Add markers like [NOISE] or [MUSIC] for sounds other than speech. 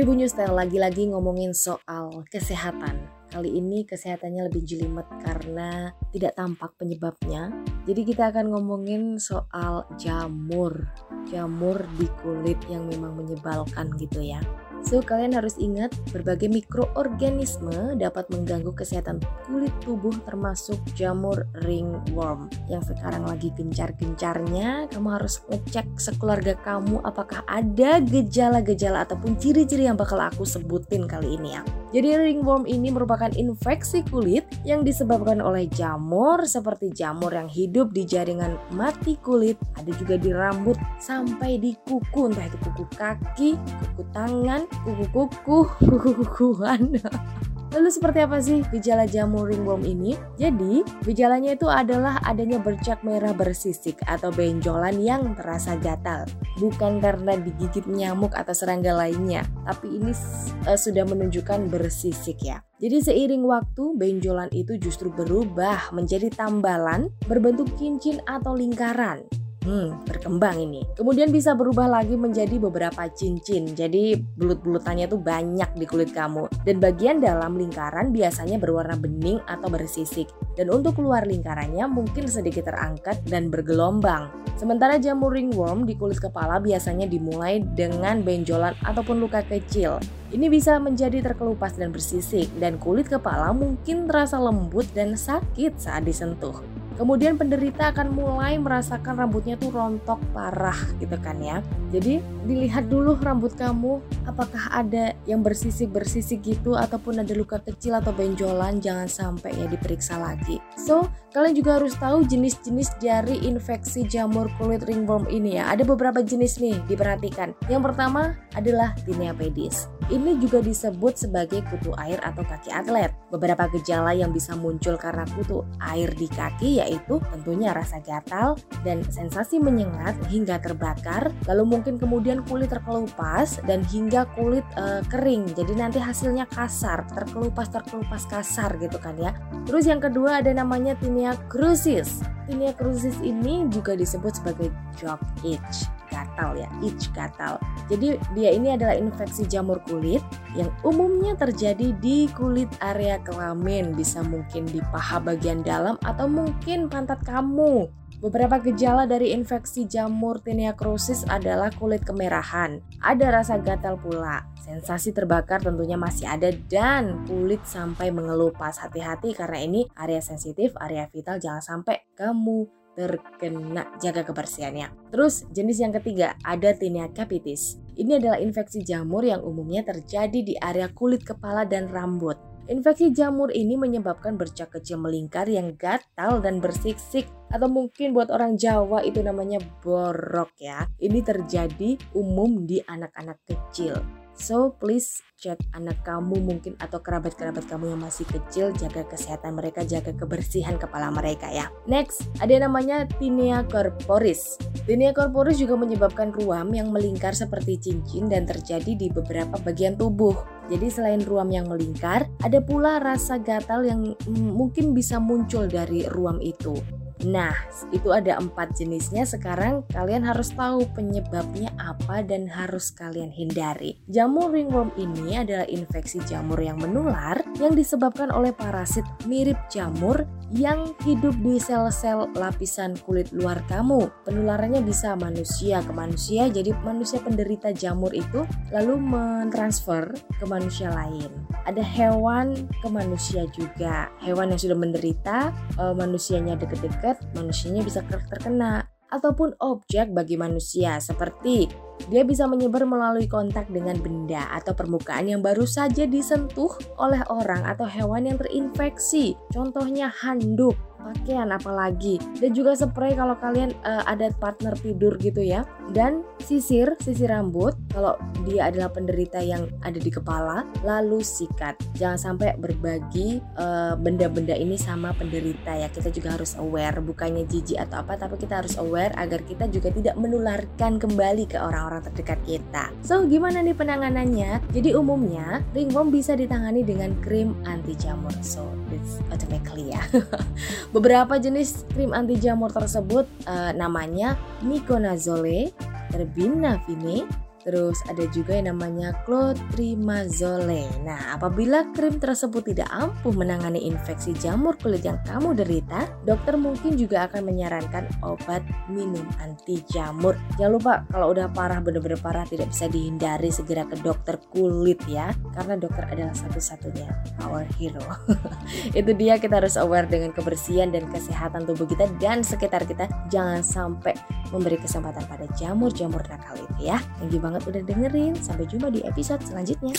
Tribun News Style lagi-lagi ngomongin soal kesehatan. Kali ini kesehatannya lebih jelimet karena tidak tampak penyebabnya. Jadi kita akan ngomongin soal jamur. Jamur di kulit yang memang menyebalkan gitu ya. So, kalian harus ingat berbagai mikroorganisme dapat mengganggu kesehatan kulit tubuh termasuk jamur ringworm yang sekarang lagi gencar-gencarnya. Kamu harus ngecek sekeluarga kamu apakah ada gejala-gejala ataupun ciri-ciri yang bakal aku sebutin kali ini ya. Jadi ringworm ini merupakan infeksi kulit yang disebabkan oleh jamur seperti jamur yang hidup di jaringan mati kulit, ada juga di rambut sampai di kuku, entah itu kuku kaki, kuku tangan, kuku-kuku, kuku-kukuan. Lalu seperti apa sih gejala jamur ringworm ini? Jadi, gejalanya itu adalah adanya bercak merah bersisik atau benjolan yang terasa gatal. Bukan karena digigit nyamuk atau serangga lainnya, tapi ini uh, sudah menunjukkan bersisik ya. Jadi seiring waktu, benjolan itu justru berubah menjadi tambalan berbentuk cincin atau lingkaran. Hmm, berkembang ini. Kemudian bisa berubah lagi menjadi beberapa cincin. Jadi belut-bulutannya tuh banyak di kulit kamu. Dan bagian dalam lingkaran biasanya berwarna bening atau bersisik. Dan untuk keluar lingkarannya mungkin sedikit terangkat dan bergelombang. Sementara jamur ringworm di kulit kepala biasanya dimulai dengan benjolan ataupun luka kecil. Ini bisa menjadi terkelupas dan bersisik dan kulit kepala mungkin terasa lembut dan sakit saat disentuh. Kemudian penderita akan mulai merasakan rambutnya tuh rontok parah gitu kan ya. Jadi dilihat dulu rambut kamu apakah ada yang bersisik-bersisik gitu ataupun ada luka kecil atau benjolan jangan sampai ya diperiksa lagi. So, kalian juga harus tahu jenis-jenis dari infeksi jamur kulit ringworm ini ya. Ada beberapa jenis nih diperhatikan. Yang pertama adalah tinea pedis. Ini juga disebut sebagai kutu air atau kaki atlet. Beberapa gejala yang bisa muncul karena kutu air di kaki yaitu tentunya rasa gatal dan sensasi menyengat hingga terbakar, lalu mungkin kemudian kulit terkelupas dan hingga kulit e, kering. Jadi nanti hasilnya kasar, terkelupas terkelupas kasar gitu kan ya. Terus yang kedua ada namanya tinea crucis. Tinea crucis ini juga disebut sebagai jock itch gatal ya, itch gatal. Jadi dia ini adalah infeksi jamur kulit yang umumnya terjadi di kulit area kelamin, bisa mungkin di paha bagian dalam atau mungkin pantat kamu. Beberapa gejala dari infeksi jamur tinea crucis adalah kulit kemerahan, ada rasa gatal pula, sensasi terbakar tentunya masih ada dan kulit sampai mengelupas. Hati-hati karena ini area sensitif, area vital jangan sampai kamu terkena jaga kebersihannya. Terus jenis yang ketiga ada tinea capitis. Ini adalah infeksi jamur yang umumnya terjadi di area kulit kepala dan rambut. Infeksi jamur ini menyebabkan bercak kecil melingkar yang gatal dan bersiksik atau mungkin buat orang Jawa itu namanya borok ya. Ini terjadi umum di anak-anak kecil. So please cek anak kamu mungkin atau kerabat-kerabat kamu yang masih kecil jaga kesehatan mereka, jaga kebersihan kepala mereka ya. Next, ada yang namanya tinea corporis. Tinea corporis juga menyebabkan ruam yang melingkar seperti cincin dan terjadi di beberapa bagian tubuh. Jadi selain ruam yang melingkar, ada pula rasa gatal yang mm, mungkin bisa muncul dari ruam itu. Nah, itu ada empat jenisnya. Sekarang kalian harus tahu penyebabnya apa dan harus kalian hindari. Jamur ringworm ini adalah infeksi jamur yang menular yang disebabkan oleh parasit mirip jamur yang hidup di sel-sel lapisan kulit luar kamu. Penularannya bisa manusia ke manusia, jadi manusia penderita jamur itu lalu mentransfer ke manusia lain. Ada hewan ke manusia juga. Hewan yang sudah menderita, eh, manusianya deket-deket manusianya bisa terkena ataupun objek bagi manusia seperti dia bisa menyebar melalui kontak dengan benda atau permukaan yang baru saja disentuh oleh orang atau hewan yang terinfeksi. Contohnya handuk, pakaian apalagi. Dan juga spray kalau kalian uh, ada partner tidur gitu ya. Dan sisir sisir rambut kalau dia adalah penderita yang ada di kepala lalu sikat. Jangan sampai berbagi eh, benda-benda ini sama penderita ya. Kita juga harus aware bukannya jijik atau apa tapi kita harus aware agar kita juga tidak menularkan kembali ke orang-orang terdekat kita. So gimana nih penanganannya? Jadi umumnya ringworm bisa ditangani dengan krim anti jamur so it's automatically ya. [LAUGHS] Beberapa jenis krim anti jamur tersebut uh, namanya Miconazole, Terbinafine, Terus ada juga yang namanya clotrimazole. Nah, apabila krim tersebut tidak ampuh menangani infeksi jamur kulit yang kamu derita, dokter mungkin juga akan menyarankan obat minum anti jamur. Jangan lupa kalau udah parah bener-bener parah tidak bisa dihindari segera ke dokter kulit ya, karena dokter adalah satu-satunya our hero. [LAUGHS] Itu dia kita harus aware dengan kebersihan dan kesehatan tubuh kita dan sekitar kita. Jangan sampai memberi kesempatan pada jamur-jamur nakal itu ya. You banget udah dengerin. Sampai jumpa di episode selanjutnya.